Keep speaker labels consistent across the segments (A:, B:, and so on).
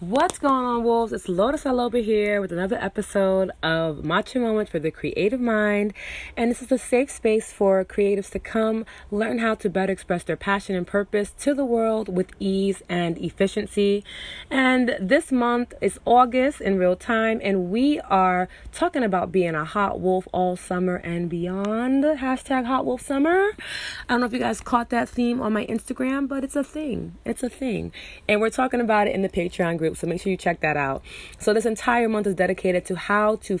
A: What's going on, wolves? It's Lotus Aloba here with another episode of Matcha Moment for the Creative Mind. And this is a safe space for creatives to come learn how to better express their passion and purpose to the world with ease and efficiency. And this month is August in real time, and we are talking about being a hot wolf all summer and beyond. Hashtag hot wolf summer. I don't know if you guys caught that theme on my Instagram, but it's a thing. It's a thing. And we're talking about it in the Patreon group group. So make sure you check that out. So this entire month is dedicated to how to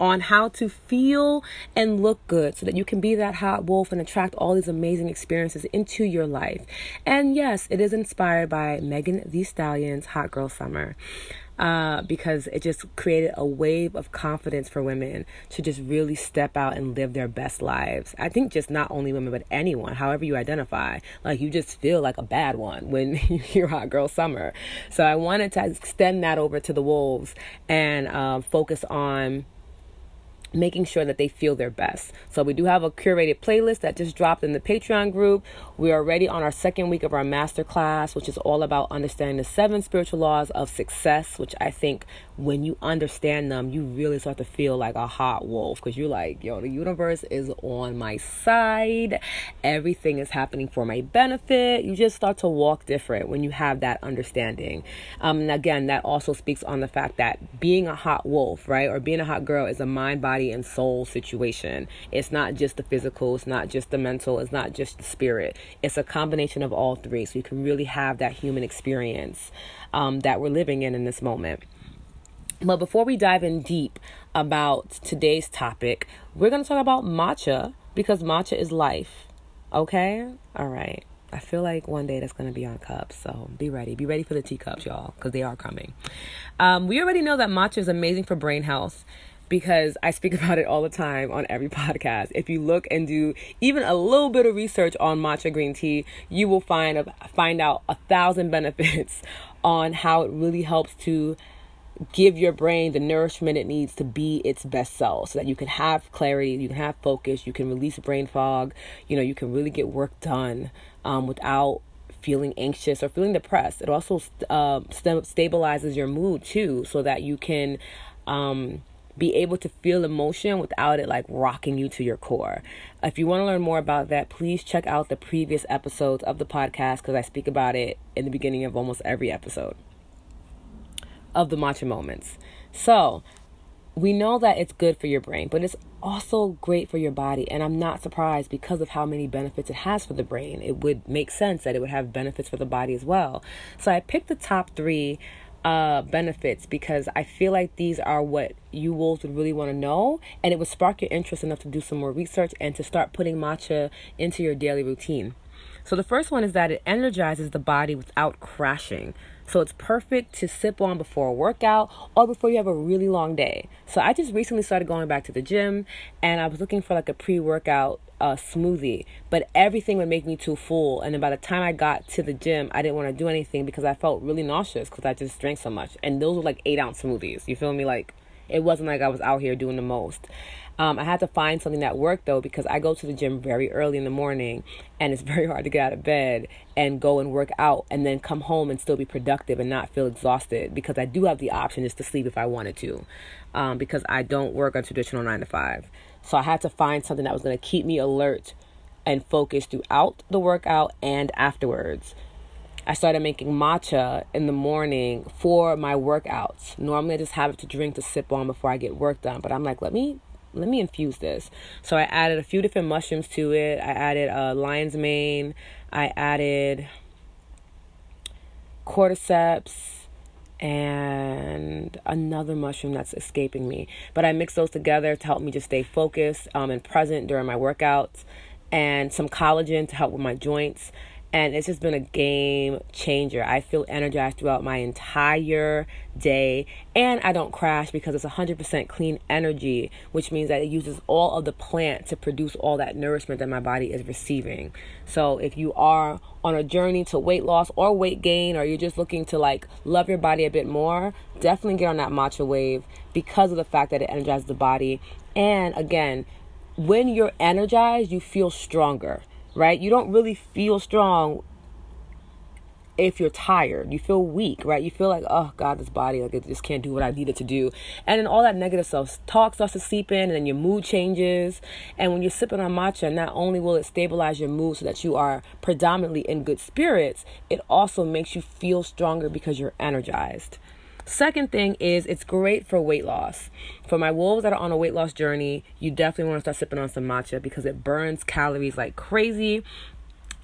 A: on how to feel and look good so that you can be that hot wolf and attract all these amazing experiences into your life. And yes, it is inspired by Megan Thee Stallion's Hot Girl Summer uh, because it just created a wave of confidence for women to just really step out and live their best lives. I think just not only women, but anyone, however you identify, like you just feel like a bad one when you hear Hot Girl Summer. So I wanted to extend that over to the wolves and uh, focus on making sure that they feel their best. So we do have a curated playlist that just dropped in the Patreon group. We are already on our second week of our master class, which is all about understanding the seven spiritual laws of success, which I think when you understand them, you really start to feel like a hot wolf because you're like, yo, the universe is on my side. Everything is happening for my benefit. You just start to walk different when you have that understanding. Um, and again, that also speaks on the fact that being a hot wolf, right, or being a hot girl is a mind, body, body and soul situation. It's not just the physical, it's not just the mental, it's not just the spirit. It's a combination of all three. So you can really have that human experience um, that we're living in in this moment. But before we dive in deep about today's topic, we're going to talk about matcha because matcha is life. Okay? All right. I feel like one day that's going to be on cups. So be ready. Be ready for the teacups, y'all, because they are coming. Um, we already know that matcha is amazing for brain health because I speak about it all the time on every podcast. If you look and do even a little bit of research on matcha green tea, you will find a, find out a thousand benefits on how it really helps to give your brain the nourishment it needs to be its best self so that you can have clarity, you can have focus, you can release brain fog, you know, you can really get work done um, without feeling anxious or feeling depressed. It also uh, st- stabilizes your mood too so that you can um, be able to feel emotion without it like rocking you to your core. If you want to learn more about that, please check out the previous episodes of the podcast because I speak about it in the beginning of almost every episode of the matcha moments. So, we know that it's good for your brain, but it's also great for your body. And I'm not surprised because of how many benefits it has for the brain. It would make sense that it would have benefits for the body as well. So I picked the top three uh, benefits because I feel like these are what you wolves would really want to know, and it would spark your interest enough to do some more research and to start putting matcha into your daily routine. So, the first one is that it energizes the body without crashing. So, it's perfect to sip on before a workout or before you have a really long day. So, I just recently started going back to the gym and I was looking for like a pre workout a uh, smoothie, but everything would make me too full. And then by the time I got to the gym, I didn't want to do anything because I felt really nauseous because I just drank so much. And those were like eight ounce smoothies. You feel me? Like it wasn't like I was out here doing the most. Um, I had to find something that worked though because I go to the gym very early in the morning and it's very hard to get out of bed and go and work out and then come home and still be productive and not feel exhausted because I do have the option just to sleep if I wanted to um, because I don't work a traditional nine to five. So I had to find something that was going to keep me alert and focused throughout the workout and afterwards. I started making matcha in the morning for my workouts. Normally I just have it to drink to sip on before I get work done, but I'm like, let me let me infuse this. So I added a few different mushrooms to it. I added uh, lion's mane. I added cordyceps and another mushroom that's escaping me. But I mix those together to help me just stay focused um, and present during my workouts, and some collagen to help with my joints and it's just been a game changer. I feel energized throughout my entire day, and I don't crash because it's 100% clean energy, which means that it uses all of the plant to produce all that nourishment that my body is receiving. So, if you are on a journey to weight loss or weight gain, or you're just looking to like love your body a bit more, definitely get on that matcha wave because of the fact that it energizes the body. And again, when you're energized, you feel stronger right? You don't really feel strong if you're tired, you feel weak, right? You feel like, oh God, this body, like it just can't do what I needed to do. And then all that negative self talk starts to seep in and then your mood changes. And when you're sipping on matcha, not only will it stabilize your mood so that you are predominantly in good spirits, it also makes you feel stronger because you're energized. Second thing is it's great for weight loss. For my wolves that are on a weight loss journey, you definitely want to start sipping on some matcha because it burns calories like crazy.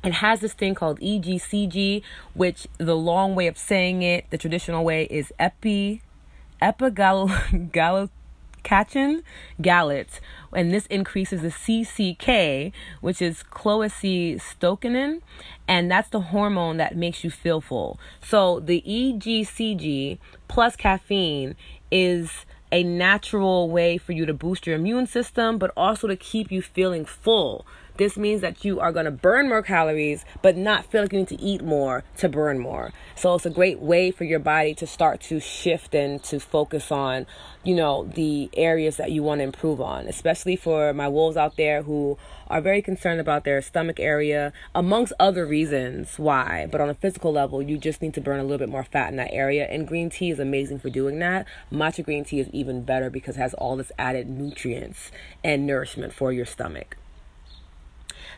A: It has this thing called EGCG, which the long way of saying it, the traditional way, is epi epigallocatechin gallates, and this increases the CCK, which is cholecystokinin, and that's the hormone that makes you feel full. So the EGCG plus caffeine is a natural way for you to boost your immune system, but also to keep you feeling full. This means that you are going to burn more calories, but not feel like you need to eat more to burn more. So it's a great way for your body to start to shift and to focus on, you know, the areas that you want to improve on, especially for my wolves out there who are very concerned about their stomach area, amongst other reasons why. But on a physical level, you just need to burn a little bit more fat in that area. And green tea is amazing for doing that. Matcha green tea is even better because it has all this added nutrients and nourishment for your stomach.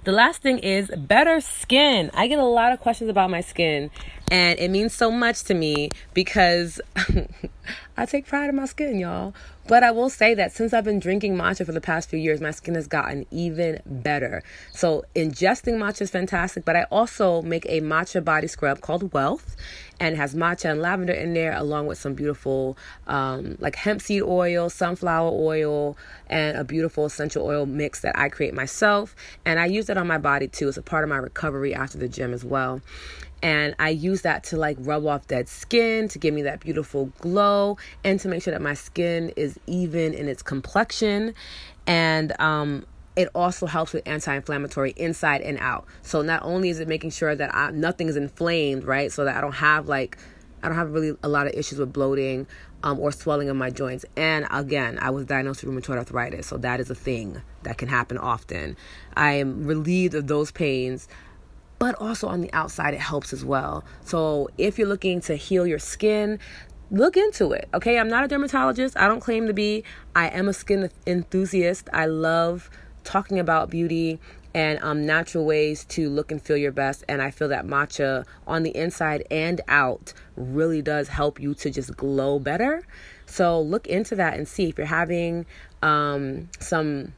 A: The last thing is better skin. I get a lot of questions about my skin, and it means so much to me because I take pride in my skin, y'all. But I will say that since I've been drinking matcha for the past few years, my skin has gotten even better. So ingesting matcha is fantastic, but I also make a matcha body scrub called Wealth and has matcha and lavender in there along with some beautiful um, like hemp seed oil sunflower oil and a beautiful essential oil mix that i create myself and i use it on my body too it's a part of my recovery after the gym as well and I use that to like rub off dead skin to give me that beautiful glow and to make sure that my skin is even in its complexion and um it also helps with anti-inflammatory inside and out. So not only is it making sure that I, nothing is inflamed, right? So that I don't have like I don't have really a lot of issues with bloating um, or swelling of my joints. And again, I was diagnosed with rheumatoid arthritis, so that is a thing that can happen often. I am relieved of those pains but also on the outside it helps as well. So if you're looking to heal your skin, look into it. Okay, I'm not a dermatologist. I don't claim to be. I am a skin enthusiast. I love talking about beauty and um, natural ways to look and feel your best. And I feel that matcha on the inside and out really does help you to just glow better. So look into that and see if you're having um, some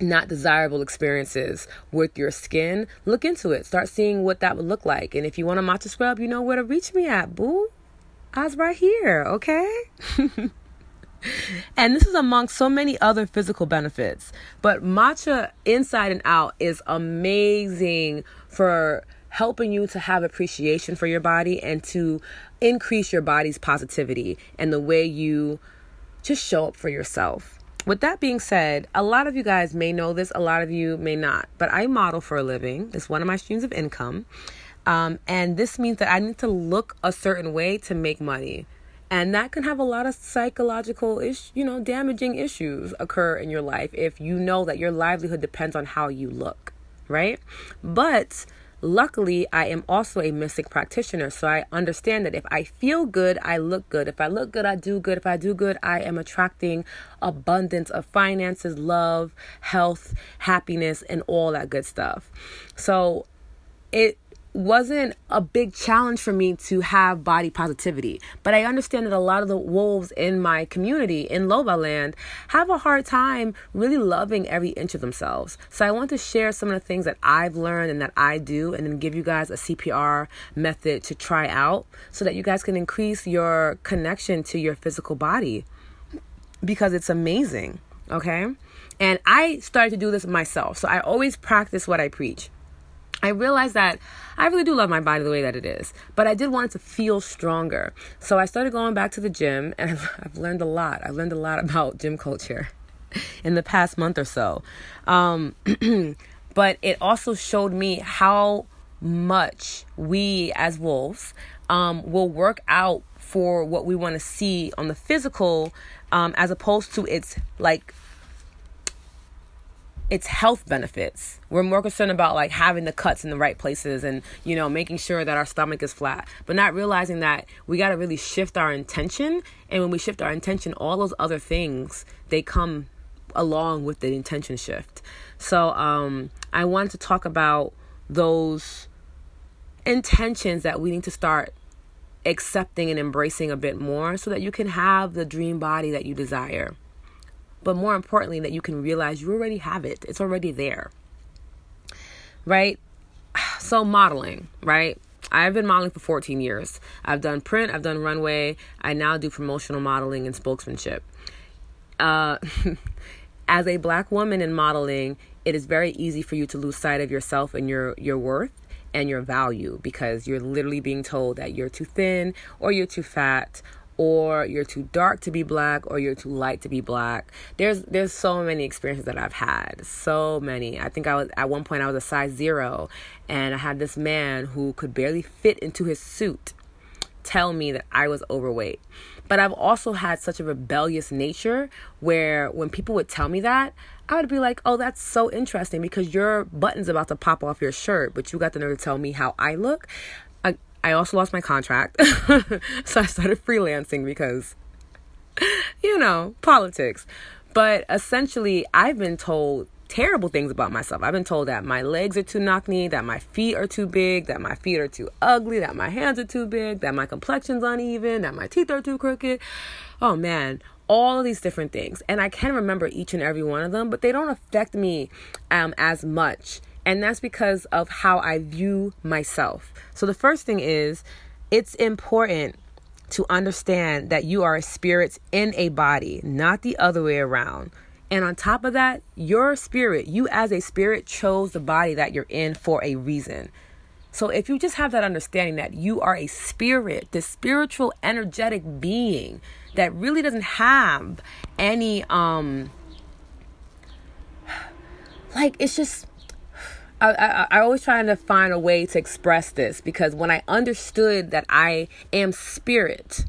A: not desirable experiences with your skin, look into it. Start seeing what that would look like. And if you want a matcha scrub, you know where to reach me at, boo. I was right here, okay? and this is among so many other physical benefits. But matcha inside and out is amazing for helping you to have appreciation for your body and to increase your body's positivity and the way you just show up for yourself with that being said, a lot of you guys may know this, a lot of you may not, but I model for a living. It's one of my streams of income. Um, and this means that I need to look a certain way to make money. And that can have a lot of psychological, ish, you know, damaging issues occur in your life if you know that your livelihood depends on how you look, right? But Luckily, I am also a mystic practitioner, so I understand that if I feel good, I look good. If I look good, I do good. If I do good, I am attracting abundance of finances, love, health, happiness, and all that good stuff. So it wasn't a big challenge for me to have body positivity. But I understand that a lot of the wolves in my community in Loba land have a hard time really loving every inch of themselves. So I want to share some of the things that I've learned and that I do and then give you guys a CPR method to try out so that you guys can increase your connection to your physical body because it's amazing, okay? And I started to do this myself. So I always practice what I preach. I realized that I really do love my body the way that it is, but I did want it to feel stronger. So I started going back to the gym, and I've learned a lot. I've learned a lot about gym culture in the past month or so. Um, but it also showed me how much we as wolves um, will work out for what we want to see on the physical um, as opposed to its like it's health benefits. We're more concerned about like having the cuts in the right places and, you know, making sure that our stomach is flat, but not realizing that we got to really shift our intention. And when we shift our intention, all those other things, they come along with the intention shift. So, um, I want to talk about those intentions that we need to start accepting and embracing a bit more so that you can have the dream body that you desire. But more importantly, that you can realize you already have it, it's already there. Right? So, modeling, right? I've been modeling for 14 years. I've done print, I've done runway. I now do promotional modeling and spokesmanship. Uh, as a black woman in modeling, it is very easy for you to lose sight of yourself and your your worth and your value because you're literally being told that you're too thin or you're too fat or you're too dark to be black or you're too light to be black. There's there's so many experiences that I've had. So many. I think I was at one point I was a size 0 and I had this man who could barely fit into his suit tell me that I was overweight. But I've also had such a rebellious nature where when people would tell me that, I would be like, oh, that's so interesting because your button's about to pop off your shirt, but you got the nerve to tell me how I look. I also lost my contract. so I started freelancing because, you know, politics. But essentially, I've been told terrible things about myself. I've been told that my legs are too knockney, that my feet are too big, that my feet are too ugly, that my hands are too big, that my complexion's uneven, that my teeth are too crooked. Oh man, all of these different things. And I can remember each and every one of them, but they don't affect me um, as much and that's because of how I view myself. So the first thing is it's important to understand that you are a spirit in a body, not the other way around. And on top of that, your spirit, you as a spirit chose the body that you're in for a reason. So if you just have that understanding that you are a spirit, this spiritual energetic being that really doesn't have any um like it's just I, I, I always trying to find a way to express this because when I understood that I am spirit,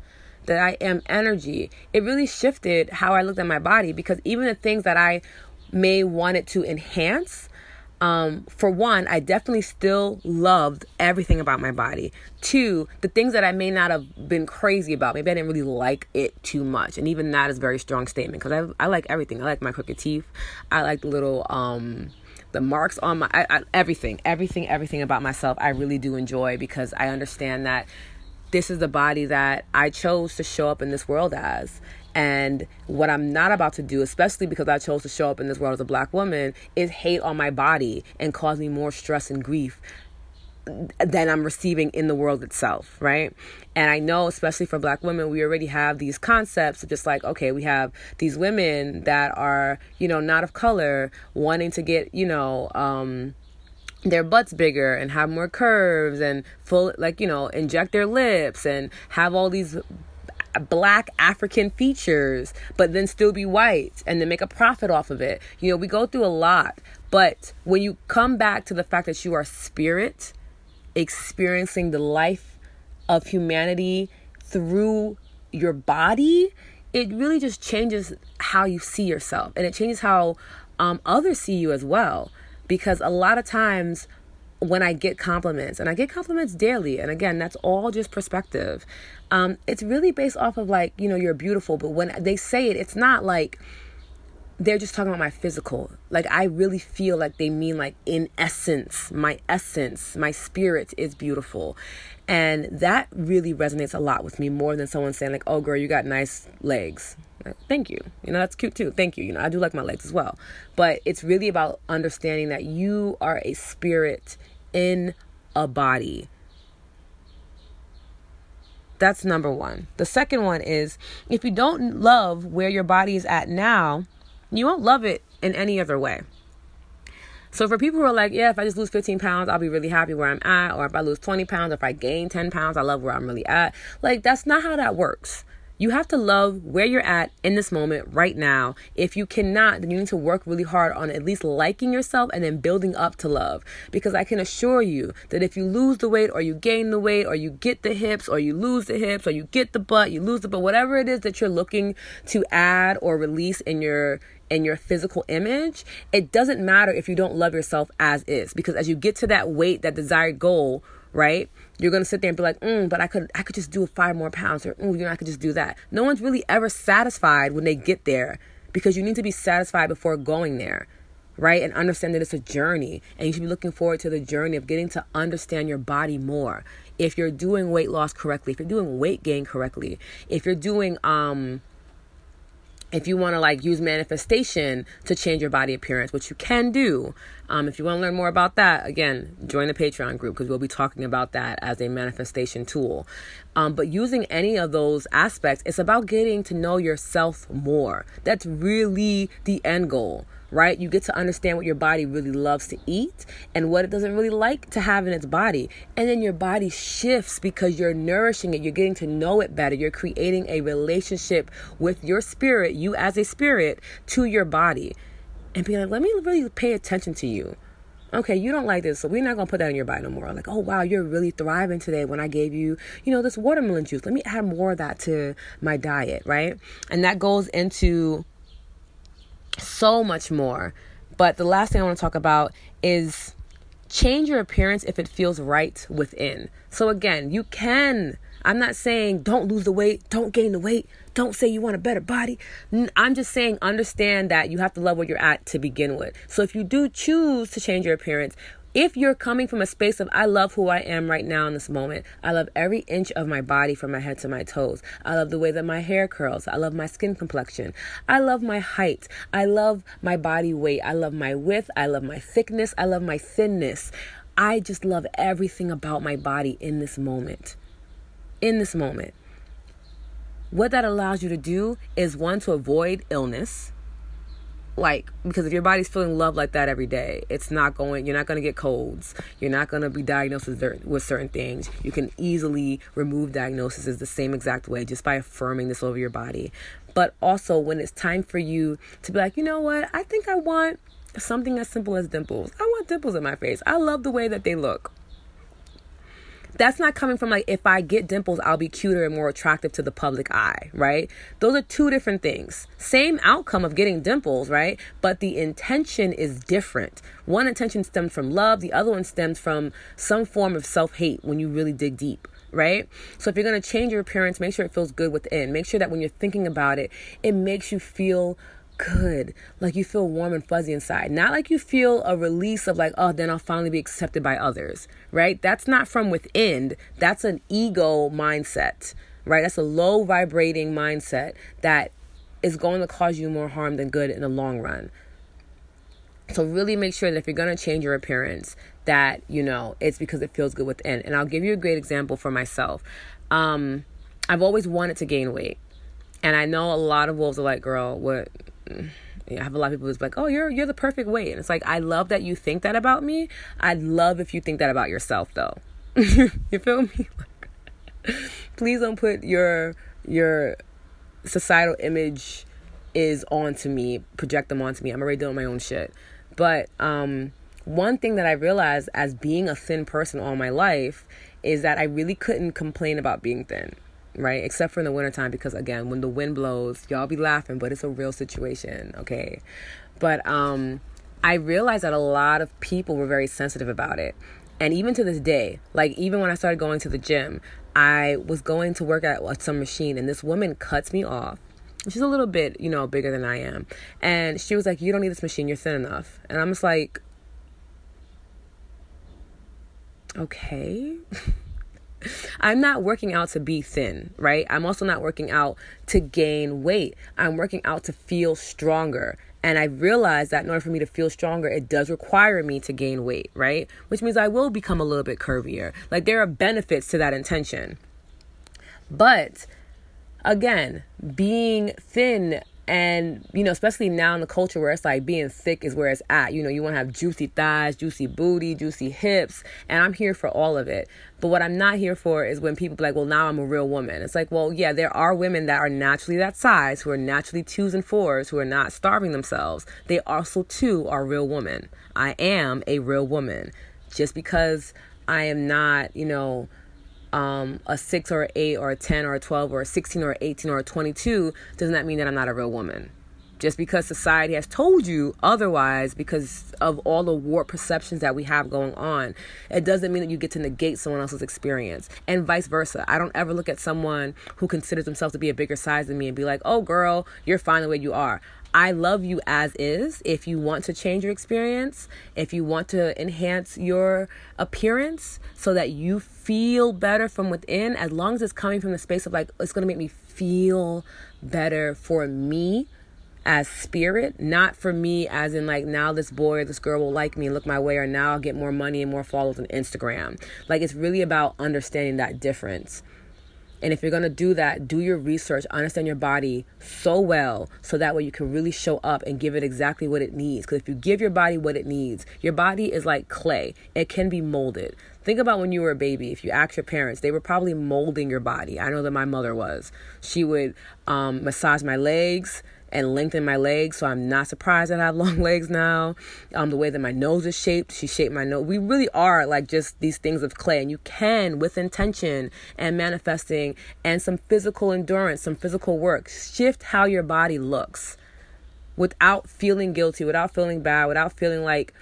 A: that I am energy, it really shifted how I looked at my body because even the things that I may wanted to enhance, um, for one, I definitely still loved everything about my body. Two, the things that I may not have been crazy about, maybe I didn't really like it too much. And even that is a very strong statement because I, I like everything. I like my crooked teeth. I like the little, um, the marks on my I, I, everything, everything, everything about myself. I really do enjoy because I understand that this is the body that I chose to show up in this world as. And what I'm not about to do, especially because I chose to show up in this world as a black woman, is hate on my body and cause me more stress and grief than I'm receiving in the world itself, right? And I know, especially for black women, we already have these concepts of just like, okay, we have these women that are, you know, not of color wanting to get, you know, um, their butts bigger and have more curves and full, like, you know, inject their lips and have all these black African features, but then still be white and then make a profit off of it. You know, we go through a lot. But when you come back to the fact that you are spirit, experiencing the life of humanity through your body, it really just changes how you see yourself and it changes how um, others see you as well. Because a lot of times when I get compliments, and I get compliments daily, and again, that's all just perspective, um, it's really based off of like, you know, you're beautiful. But when they say it, it's not like, they're just talking about my physical. Like I really feel like they mean like in essence, my essence, my spirit is beautiful. And that really resonates a lot with me more than someone saying like, "Oh girl, you got nice legs." Thank you. You know, that's cute too. Thank you. You know, I do like my legs as well. But it's really about understanding that you are a spirit in a body. That's number 1. The second one is if you don't love where your body is at now, you won't love it in any other way. So for people who are like, yeah, if I just lose 15 pounds, I'll be really happy where I'm at. Or if I lose 20 pounds, if I gain 10 pounds, I love where I'm really at. Like, that's not how that works. You have to love where you're at in this moment right now. If you cannot, then you need to work really hard on at least liking yourself and then building up to love. Because I can assure you that if you lose the weight or you gain the weight or you get the hips or you lose the hips or you get the butt, you lose the butt, whatever it is that you're looking to add or release in your in your physical image, it doesn't matter if you don't love yourself as is because as you get to that weight, that desired goal, right? You're gonna sit there and be like, mm, but I could I could just do five more pounds, or mm, you know, I could just do that. No one's really ever satisfied when they get there because you need to be satisfied before going there. Right? And understand that it's a journey. And you should be looking forward to the journey of getting to understand your body more. If you're doing weight loss correctly, if you're doing weight gain correctly, if you're doing um if you want to like use manifestation to change your body appearance, which you can do. Um, if you want to learn more about that, again, join the Patreon group because we'll be talking about that as a manifestation tool. Um, but using any of those aspects, it's about getting to know yourself more. That's really the end goal right? You get to understand what your body really loves to eat and what it doesn't really like to have in its body. And then your body shifts because you're nourishing it, you're getting to know it better, you're creating a relationship with your spirit, you as a spirit, to your body. And being like, let me really pay attention to you. Okay, you don't like this, so we're not gonna put that in your body no more. Like, oh wow, you're really thriving today when I gave you, you know, this watermelon juice. Let me add more of that to my diet, right? And that goes into so much more. But the last thing I want to talk about is change your appearance if it feels right within. So again, you can. I'm not saying don't lose the weight, don't gain the weight, don't say you want a better body. I'm just saying understand that you have to love where you're at to begin with. So if you do choose to change your appearance, if you're coming from a space of I love who I am right now in this moment, I love every inch of my body from my head to my toes. I love the way that my hair curls. I love my skin complexion. I love my height. I love my body weight. I love my width. I love my thickness. I love my thinness. I just love everything about my body in this moment. In this moment. What that allows you to do is one, to avoid illness like because if your body's feeling love like that every day it's not going you're not going to get colds. You're not going to be diagnosed with, with certain things. You can easily remove diagnoses the same exact way just by affirming this over your body. But also when it's time for you to be like you know what? I think i want something as simple as dimples. I want dimples in my face. I love the way that they look that's not coming from like if I get dimples, I'll be cuter and more attractive to the public eye, right? Those are two different things. Same outcome of getting dimples, right? But the intention is different. One intention stems from love, the other one stems from some form of self hate when you really dig deep right? So if you're going to change your appearance, make sure it feels good within. Make sure that when you're thinking about it, it makes you feel good. Like you feel warm and fuzzy inside. Not like you feel a release of like, oh, then I'll finally be accepted by others, right? That's not from within. That's an ego mindset, right? That's a low vibrating mindset that is going to cause you more harm than good in the long run. So really make sure that if you're going to change your appearance, that, you know, it's because it feels good within. And I'll give you a great example for myself. Um, I've always wanted to gain weight. And I know a lot of wolves are like, girl, what I have a lot of people who's like, "Oh, you're you're the perfect weight," and it's like, I love that you think that about me. I'd love if you think that about yourself, though. you feel me? Please don't put your your societal image is onto me, project them onto me. I'm already doing my own shit. But um, one thing that I realized as being a thin person all my life is that I really couldn't complain about being thin right? Except for in the wintertime, because again, when the wind blows, y'all be laughing, but it's a real situation, okay? But um, I realized that a lot of people were very sensitive about it. And even to this day, like even when I started going to the gym, I was going to work at some machine, and this woman cuts me off. She's a little bit, you know, bigger than I am. And she was like, You don't need this machine, you're thin enough. And I'm just like, Okay. I'm not working out to be thin, right? I'm also not working out to gain weight. I'm working out to feel stronger. And I realized that in order for me to feel stronger, it does require me to gain weight, right? Which means I will become a little bit curvier. Like there are benefits to that intention. But again, being thin And, you know, especially now in the culture where it's like being thick is where it's at. You know, you want to have juicy thighs, juicy booty, juicy hips. And I'm here for all of it. But what I'm not here for is when people be like, well, now I'm a real woman. It's like, well, yeah, there are women that are naturally that size, who are naturally twos and fours, who are not starving themselves. They also, too, are real women. I am a real woman. Just because I am not, you know, um, a six or an eight or a 10 or a 12 or a 16 or 18 or a 22 doesn't that mean that I'm not a real woman. Just because society has told you otherwise, because of all the warped perceptions that we have going on, it doesn't mean that you get to negate someone else's experience. And vice versa. I don't ever look at someone who considers themselves to be a bigger size than me and be like, oh, girl, you're fine the way you are. I love you as is. If you want to change your experience, if you want to enhance your appearance so that you feel better from within, as long as it's coming from the space of like, it's going to make me feel better for me as spirit, not for me as in like now this boy or this girl will like me and look my way, or now I'll get more money and more followers on Instagram. Like it's really about understanding that difference. And if you're going to do that, do your research, understand your body so well so that way you can really show up and give it exactly what it needs. Because if you give your body what it needs, your body is like clay, it can be molded. Think about when you were a baby. If you ask your parents, they were probably molding your body. I know that my mother was. She would um, massage my legs and lengthen my legs. So I'm not surprised that I have long legs now. Um, the way that my nose is shaped, she shaped my nose. We really are like just these things of clay, and you can, with intention and manifesting and some physical endurance, some physical work, shift how your body looks without feeling guilty, without feeling bad, without feeling like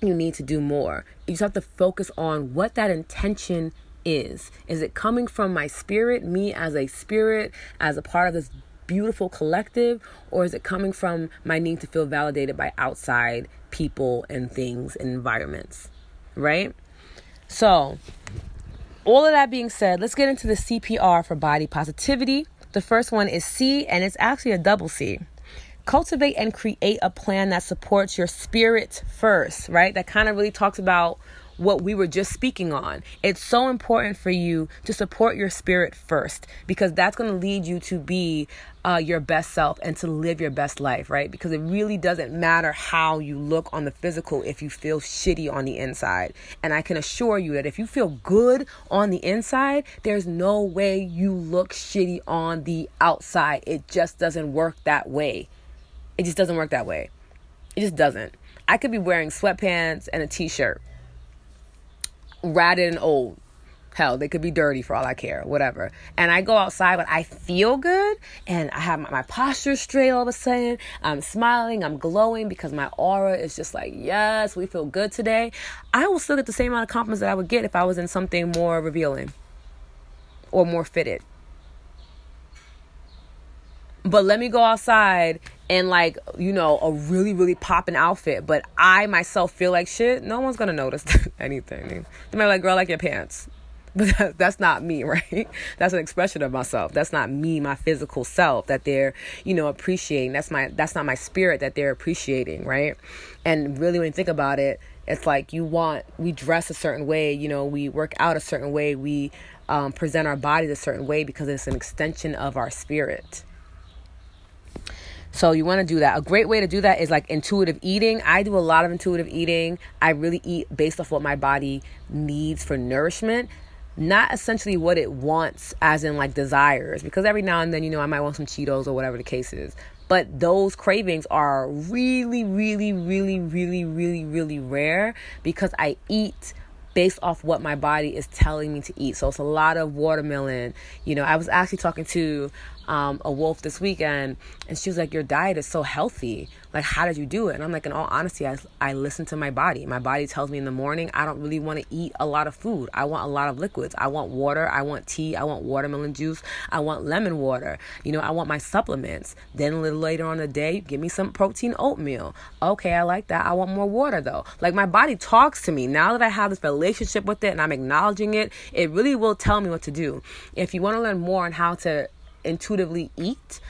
A: you need to do more. You just have to focus on what that intention is. Is it coming from my spirit, me as a spirit, as a part of this beautiful collective, or is it coming from my need to feel validated by outside people and things and environments? Right? So, all of that being said, let's get into the CPR for body positivity. The first one is C, and it's actually a double C. Cultivate and create a plan that supports your spirit first, right? That kind of really talks about what we were just speaking on. It's so important for you to support your spirit first because that's going to lead you to be uh, your best self and to live your best life, right? Because it really doesn't matter how you look on the physical if you feel shitty on the inside. And I can assure you that if you feel good on the inside, there's no way you look shitty on the outside. It just doesn't work that way. It just doesn't work that way. It just doesn't. I could be wearing sweatpants and a t shirt ratted and old. Oh, hell, they could be dirty for all I care, whatever. And I go outside, but I feel good and I have my, my posture straight all of a sudden. I'm smiling, I'm glowing because my aura is just like, yes, we feel good today. I will still get the same amount of compliments that I would get if I was in something more revealing or more fitted. But let me go outside and like, you know, a really, really popping outfit, but I myself feel like shit, no one's gonna notice anything. They might be like, girl, like your pants. But that's not me, right? That's an expression of myself. That's not me, my physical self that they're, you know, appreciating. That's my that's not my spirit that they're appreciating, right? And really when you think about it, it's like you want we dress a certain way, you know, we work out a certain way, we um, present our bodies a certain way because it's an extension of our spirit so you want to do that. A great way to do that is like intuitive eating. I do a lot of intuitive eating. I really eat based off what my body needs for nourishment not essentially what it wants as in like desires because every now and then you know i might want some cheetos or whatever the case is but those cravings are really really really really really really rare because i eat based off what my body is telling me to eat so it's a lot of watermelon you know i was actually talking to um, a wolf this weekend, and she was like, "Your diet is so healthy. Like, how did you do it?" And I'm like, in all honesty, I I listen to my body. My body tells me in the morning I don't really want to eat a lot of food. I want a lot of liquids. I want water. I want tea. I want watermelon juice. I want lemon water. You know, I want my supplements. Then a little later on the day, give me some protein oatmeal. Okay, I like that. I want more water though. Like my body talks to me now that I have this relationship with it and I'm acknowledging it. It really will tell me what to do. If you want to learn more on how to intuitively eat,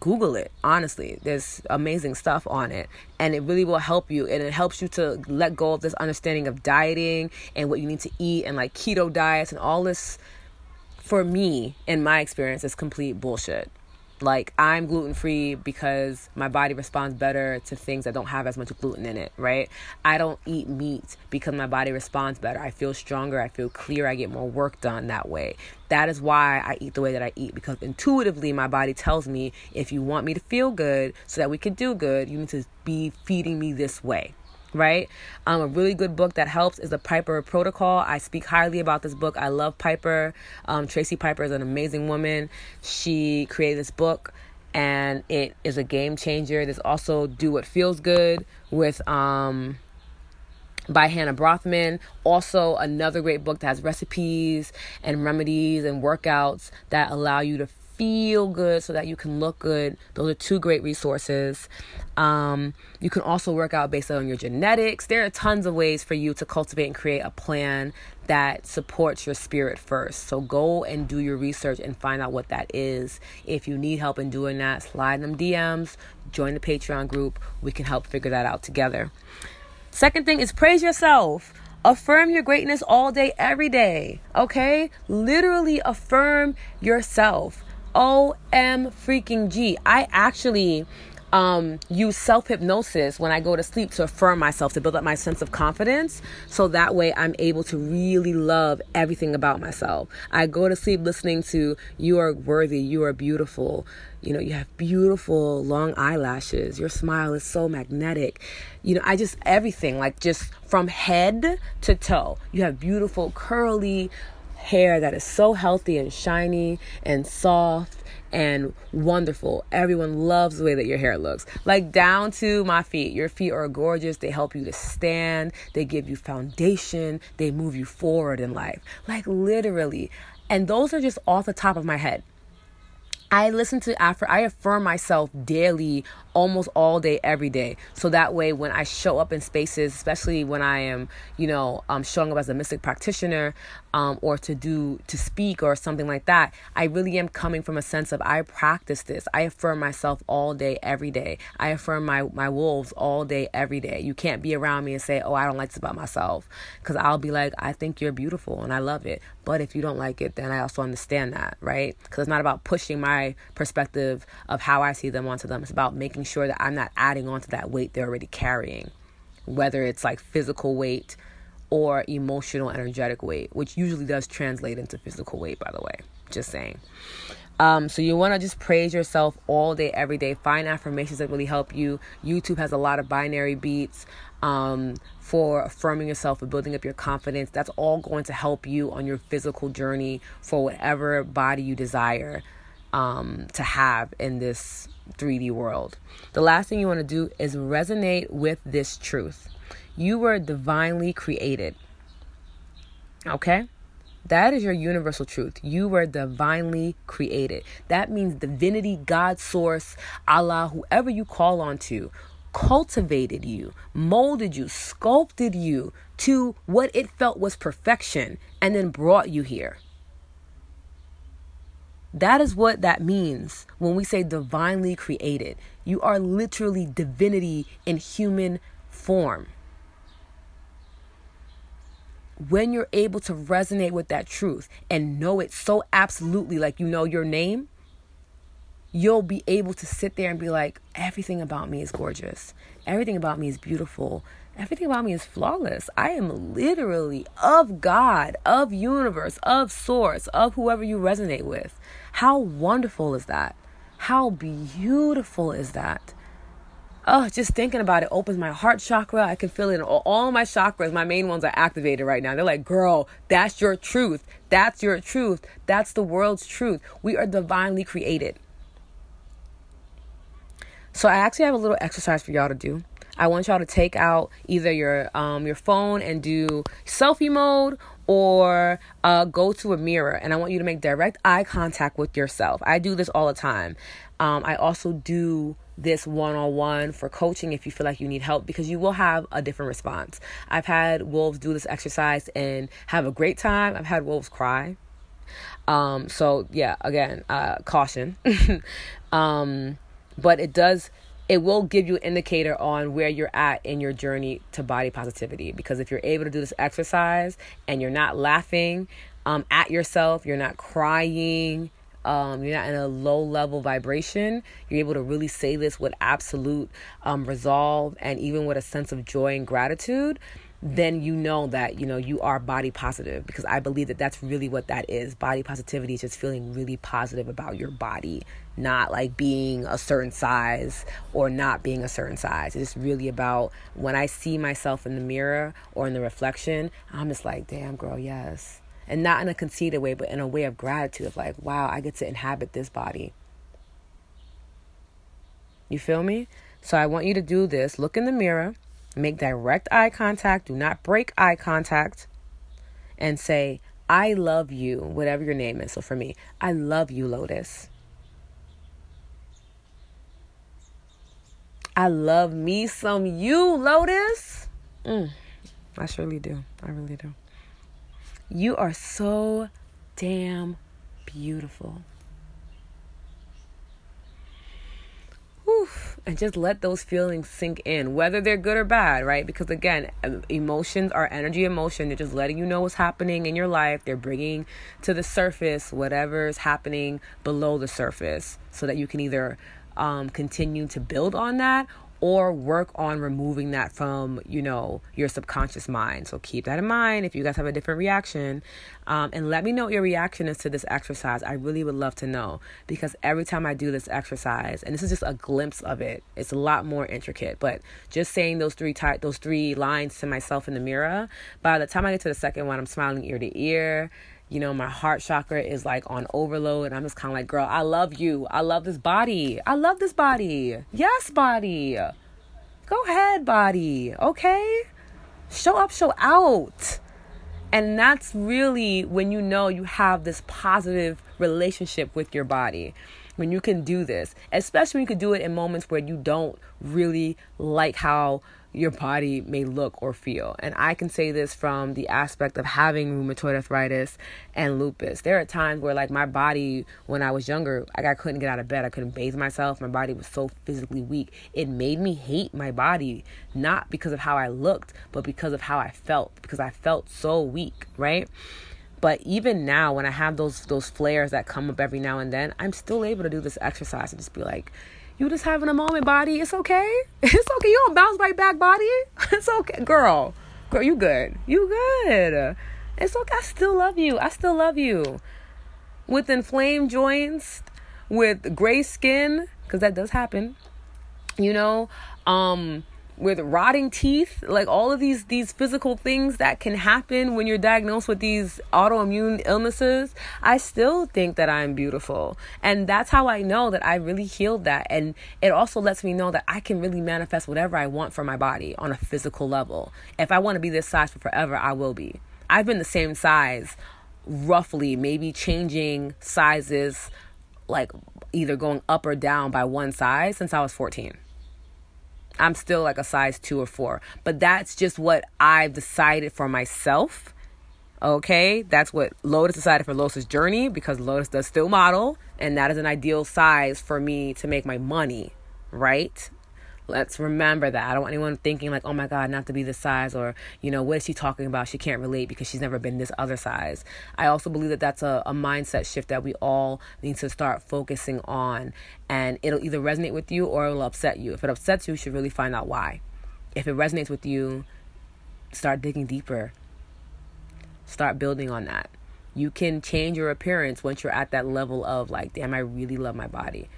A: Google it. Honestly, there's amazing stuff on it, and it really will help you. And it helps you to let go of this understanding of dieting and what you need to eat, and like keto diets and all this. For me, in my experience, is complete bullshit. Like I'm gluten free because my body responds better to things that don't have as much gluten in it, right? I don't eat meat because my body responds better. I feel stronger, I feel clear, I get more work done that way. That is why I eat the way that I eat because intuitively my body tells me if you want me to feel good so that we can do good, you need to be feeding me this way right? Um, a really good book that helps is the Piper Protocol. I speak highly about this book. I love Piper. Um, Tracy Piper is an amazing woman. She created this book and it is a game changer. There's also Do What Feels Good with um by Hannah Bronfman. Also, another great book that has recipes and remedies and workouts that allow you to feel good so that you can look good. Those are two great resources. Um, you can also work out based on your genetics. There are tons of ways for you to cultivate and create a plan that supports your spirit first. So go and do your research and find out what that is. If you need help in doing that, slide them DMs, join the Patreon group. We can help figure that out together. Second thing is praise yourself. Affirm your greatness all day, every day. Okay? Literally affirm yourself. OM freaking G. I actually um, use self hypnosis when I go to sleep to affirm myself, to build up my sense of confidence. So that way I'm able to really love everything about myself. I go to sleep listening to You are worthy, you are beautiful. You know, you have beautiful long eyelashes. Your smile is so magnetic. You know, I just, everything, like just from head to toe. You have beautiful, curly, hair that is so healthy and shiny and soft and wonderful. Everyone loves the way that your hair looks. Like down to my feet. Your feet are gorgeous. They help you to stand. They give you foundation. They move you forward in life. Like literally. And those are just off the top of my head. I listen to after I affirm myself daily, almost all day, every day. So that way, when I show up in spaces, especially when I am, you know, um, showing up as a mystic practitioner, um, or to do to speak or something like that, I really am coming from a sense of I practice this. I affirm myself all day, every day. I affirm my my wolves all day, every day. You can't be around me and say, "Oh, I don't like this about myself," because I'll be like, "I think you're beautiful and I love it." But if you don't like it, then I also understand that, right? Because it's not about pushing my perspective of how I see them onto them. It's about making sure that I'm not adding on to that weight they're already carrying, whether it's like physical weight or emotional energetic weight, which usually does translate into physical weight, by the way. Just saying. Um, so you want to just praise yourself all day, every day. Find affirmations that really help you. YouTube has a lot of binaural beats um, for affirming yourself, for building up your confidence. That's all going to help you on your physical journey for whatever body you desire um, to have in this 3D world. The last thing you want to do is resonate with this truth. You were divinely created. Okay? That is your universal truth. You were divinely created. That means divinity, God, source, Allah, whoever you call on to, cultivated you, molded you, sculpted you to what it felt was perfection, and then brought you here. That is what that means when we say divinely created. You are literally divinity in human form. When you're able to resonate with that truth and know it so absolutely, like you know your name, you'll be able to sit there and be like, everything about me is gorgeous. Everything about me is beautiful. Everything about me is flawless. I am literally of God, of universe, of source, of whoever you resonate with. How wonderful is that? How beautiful is that? Oh, just thinking about it opens my heart chakra. I can feel it in all, my chakras. My main ones are activated right now. They're like, girl, that's your truth. That's your truth. That's the world's truth. We are divinely created. So I actually have a little exercise for y'all to do. I want y'all to take out either your um, your phone and do selfie mode or uh, go to a mirror and I want you to make direct eye contact with yourself. I do this all the time. Um, I also do this one on one for coaching if you feel like you need help because you will have a different response. I've had wolves do this exercise and have a great time, I've had wolves cry. Um, so, yeah, again, uh, caution. um, but it does it will give you an indicator on where you're at in your journey to body positivity. Because if you're able to do this exercise and you're not laughing um, at yourself, you're not crying, um, you're not in a low level vibration, you're able to really say this with absolute um, resolve and even with a sense of joy and gratitude, then you know that you know you are body positive because I believe that that's really what that is. Body positivity is just feeling really positive about your body, not like being a certain size or not being a certain size. It's really about when I see myself in the mirror or in the reflection, I'm just like, damn girl, yes. And not in a conceited way, but in a way of gratitude of like, wow, I get to inhabit this body. You feel me? So I want you to do this. Look in the mirror Make direct eye contact. Do not break eye contact. And say, I love you, whatever your name is. So for me, I love you, Lotus. I love me some you, Lotus. Mm, I surely do. I really do. You are so damn beautiful. And just let those feelings sink in, whether they're good or bad, right? Because again, emotions are energy emotion. They're just letting you know what's happening in your life. They're bringing to the surface whatever's happening below the surface so that you can either um, continue to build on that or work on removing that from you know your subconscious mind. So keep that in mind if you guys have a different reaction. Um, and let me know what your reaction is to this exercise. I really would love to know because every time i do this exercise and this is just a glimpse of it it's a lot more intricate. But just saying those three type those three lines to myself in the mirror by the time i get to the second one i'm smiling ear to ear you know, my heart chakra is like on overload. And I'm just kind of like, girl, I love you. I love this body. I love this body. Yes, body. Go ahead, body. Okay? Show up, show out. And that's really when you know you have this positive relationship with your body. When you can do this, especially when you can do it in moments where you don't really like how your body may look or feel. And I can say this from the aspect of having rheumatoid arthritis and lupus. There are times where, like, my body, when I was younger, like, I couldn't get out of bed. I couldn't bathe myself. My body was so physically weak. It made me hate my body, not because of how I looked, but because of how I felt, because I felt so weak, right? But even now, when I have those those flares that come up every now and then, I'm still able to do this exercise and just be like, you just having a moment, body. It's okay. It's okay. You don't bounce right back, body. It's okay, girl. Girl, you good. You good. It's okay. I still love you. I still love you. With inflamed joints, with gray skin, because that does happen. You know, um, with rotting teeth like all of these these physical things that can happen when you're diagnosed with these autoimmune illnesses i still think that i'm beautiful. And that's how i know that i really healed that. And it also lets me know that i can really manifest whatever i want for my body on a physical level. If i want to be this size for forever i will be. I've been the same size roughly maybe changing sizes like either going up or down by one size since i was 14 I'm still like a size two or four. But that's just what I've decided for myself. Okay, that's what Lotus decided for Lotus's journey because Lotus does still model, and that is an ideal size for me to make my money, right? Let's remember that. I don't want anyone thinking like, oh my God, not to be this size, or, you know, what is she talking about? She can't relate because she's never been this other size. I also believe that that's a, a mindset shift that we all need to start focusing on. And it'll either resonate with you or it'll upset you. If it upsets you, you should really find out why. If it resonates with you, start digging deeper. Start building on that. You can change your appearance once you're at that level of like, damn, I really love my body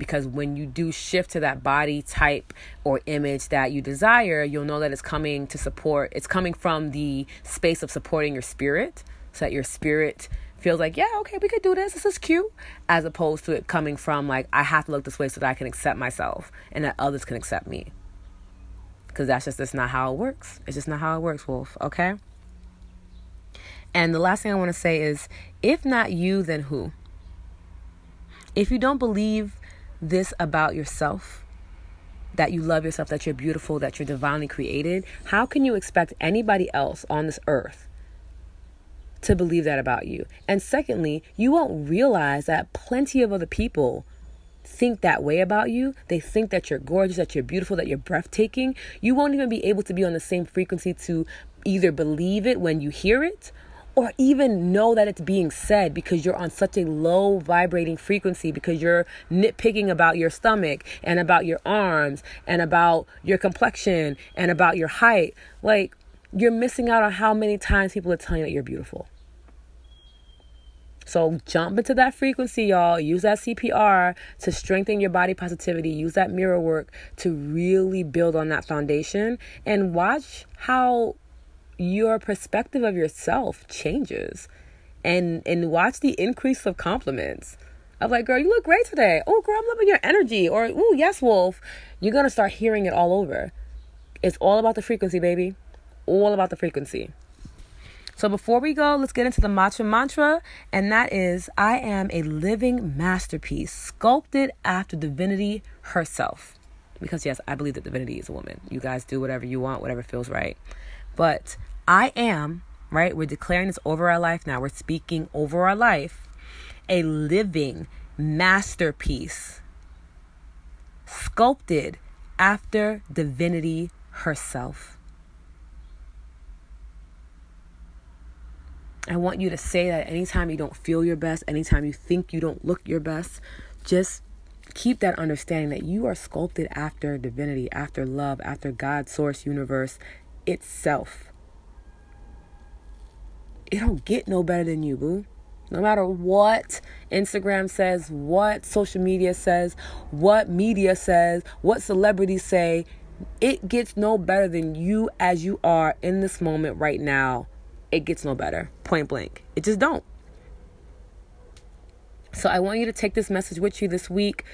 A: because when you do shift to that body type or image that you desire you'll know that it's coming to support it's coming from the space of supporting your spirit so that your spirit feels like yeah okay we could do this this is cute as opposed to it coming from like i have to look this way so that i can accept myself and that others can accept me. Because that's just that's not how it works. It's just not how it works wolf okay? And the last thing i want to say is if not you then who? If you don't believe this about yourself that you love yourself, that you're beautiful, that you're divinely created, how can you expect anybody else on this earth to believe that about you? And secondly, you won't realize that plenty of other people think that way about you. They think that you're gorgeous, that you're beautiful, that you're breathtaking. You won't even be able to be on the same frequency to either believe it when you hear it or even know that it's being said because you're on such a low vibrating frequency because you're nitpicking about your stomach and about your arms and about your complexion and about your height. Like, you're missing out on how many times people are telling you that you're beautiful. So jump into that frequency, y'all. Use that CPR to strengthen your body positivity. Use that mirror work to really build on that foundation and watch how your perspective of yourself changes. And and watch the increase of compliments. Of like, girl, you look great today. Oh, girl, I'm loving your energy. Or, oh, yes, Wolf. You're gonna start hearing it all over. It's all about the frequency, baby. All about the frequency. So before we go, let's get into the matcha mantra, and that is I am a living masterpiece sculpted after divinity herself. Because, yes, I believe that divinity is a woman. You guys do whatever you want, whatever feels right. But I am, right? We're declaring this over our life now. We're speaking over our life. A living masterpiece sculpted after divinity herself. I want you to say that anytime you don't feel your best, anytime you think you don't look your best, just keep that understanding that you are sculpted after divinity, after love, after God, source, universe itself. It don't get no better than you, boo. No matter what Instagram says, what social media says, what media says, what celebrities say, it gets no better than you as you are in this moment right now it gets no better. Point blank. It just don't. So I want you to take this message with you this week.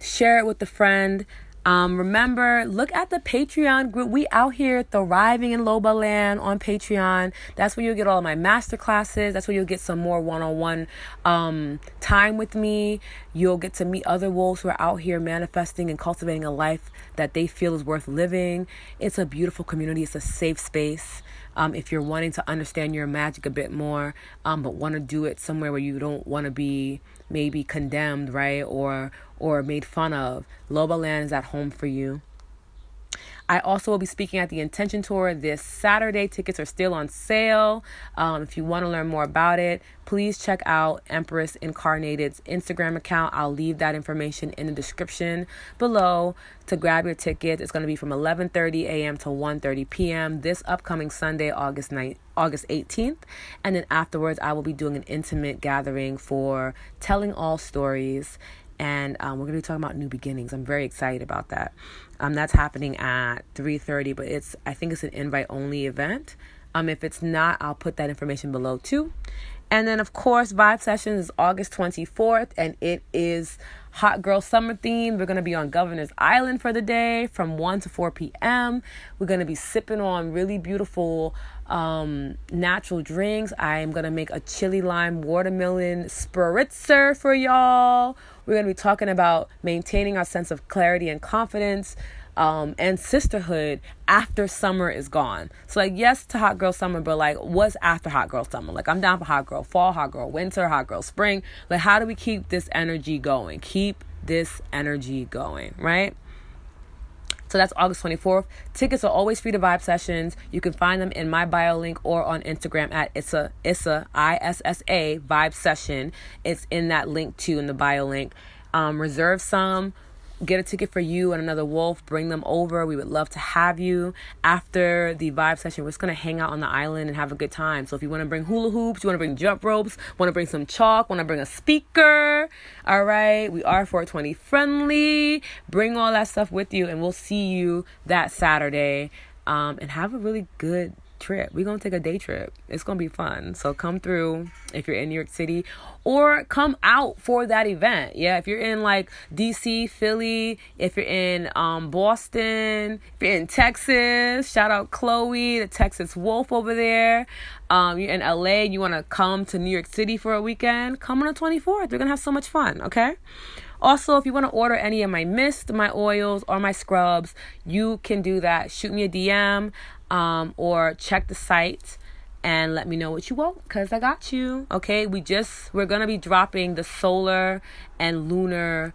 A: Share it with a friend. Um, remember, look at the Patreon group. We out here thriving in Loba land on Patreon. That's where you'll get all of my master classes. That's where you'll get some more one-on-one um, time with me. You'll get to meet other wolves who are out here manifesting and cultivating a life that they feel is worth living. It's a beautiful community. It's a safe space. Um, if you're wanting to understand your magic a bit more, um, but want to do it somewhere where you don't want to be maybe condemned, right, or or made fun of, Loba Land is at home for you. I also will be speaking at the Intention Tour this Saturday. Tickets are still on sale. Um, if you want to learn more about it, please check out Empress Incarnated's Instagram account. I'll leave that information in the description below to grab your tickets. It's going to be from 11:30 a.m. to 1:30 p.m. this upcoming Sunday, August 9th. August 18th, and then afterwards, I will be doing an intimate gathering for telling all stories and um, we're going to be talking about new beginnings. I'm very excited about that. Um, that's happening at 3:30, but it's I think it's an invite only event. Um, if it's not, I'll put that information below too. And then of course, Vibe Sessions is August 24th, and it is Hot Girl Summer theme. We're gonna be on Governor's Island for the day from 1 to 4 p.m. We're gonna be sipping on really beautiful um, natural drinks. I am gonna make a chili lime watermelon spritzer for y'all. We're going to be talking about maintaining our sense of clarity and confidence um, and sisterhood after summer is gone. So, like, yes to hot girl summer, but like, what's after hot girl summer? Like, I'm down for hot girl fall, hot girl winter, hot girl spring. Like, how do we keep this energy going? Keep this energy going, right? So that's August 24th. Tickets are always free to Vibe Sessions. You can find them in my bio link or on Instagram at Issa, Issa, I-S-S-A, Vibe Session. It's in that link too, in the bio link. Um, reserve some get a ticket for you and another wolf, bring them over. We would love to have you. After the vibe session, we're just gonna hang out on the island and have a good time. So if you wanna bring hula hoops, you wanna bring jump ropes, wanna bring some chalk, wanna bring a speaker, all right, we are 420 friendly. Bring all that stuff with you, and we'll see you that Saturday. Um, and have a really good trip. We're going to take a day trip. It's going to be fun. So come through if you're in New York City or come out for that event. Yeah, if you're in like DC, Philly, if you're in um, Boston, if you're in Texas, shout out Chloe, the Texas Wolf over there. Um, you're in LA, you want to come to New York City for a weekend, come on the 24th. We're going to have so much fun, okay? Also, if you want to order any of my mist, my oils, or my scrubs, you can do that. Shoot me a DM um, or check the site and let me know what you want because I got you. Okay, we just we're gonna be dropping the solar and lunar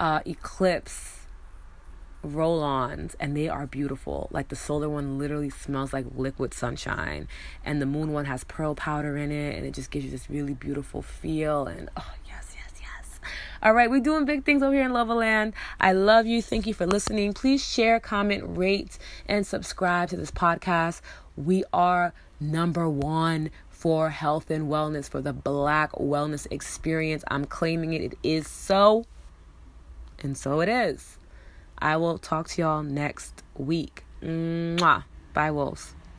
A: uh, eclipse roll ons and they are beautiful. Like the solar one literally smells like liquid sunshine, and the moon one has pearl powder in it, and it just gives you this really beautiful feel. And oh. All right, we're doing big things over here in Loba Land. I love you. Thank you for listening. Please share, comment, rate, and subscribe to this podcast. We are number one for health and wellness, for the Black wellness experience. I'm claiming it. It is so. And so it is. I will talk to y'all next week. Mwah. Bye, wolves.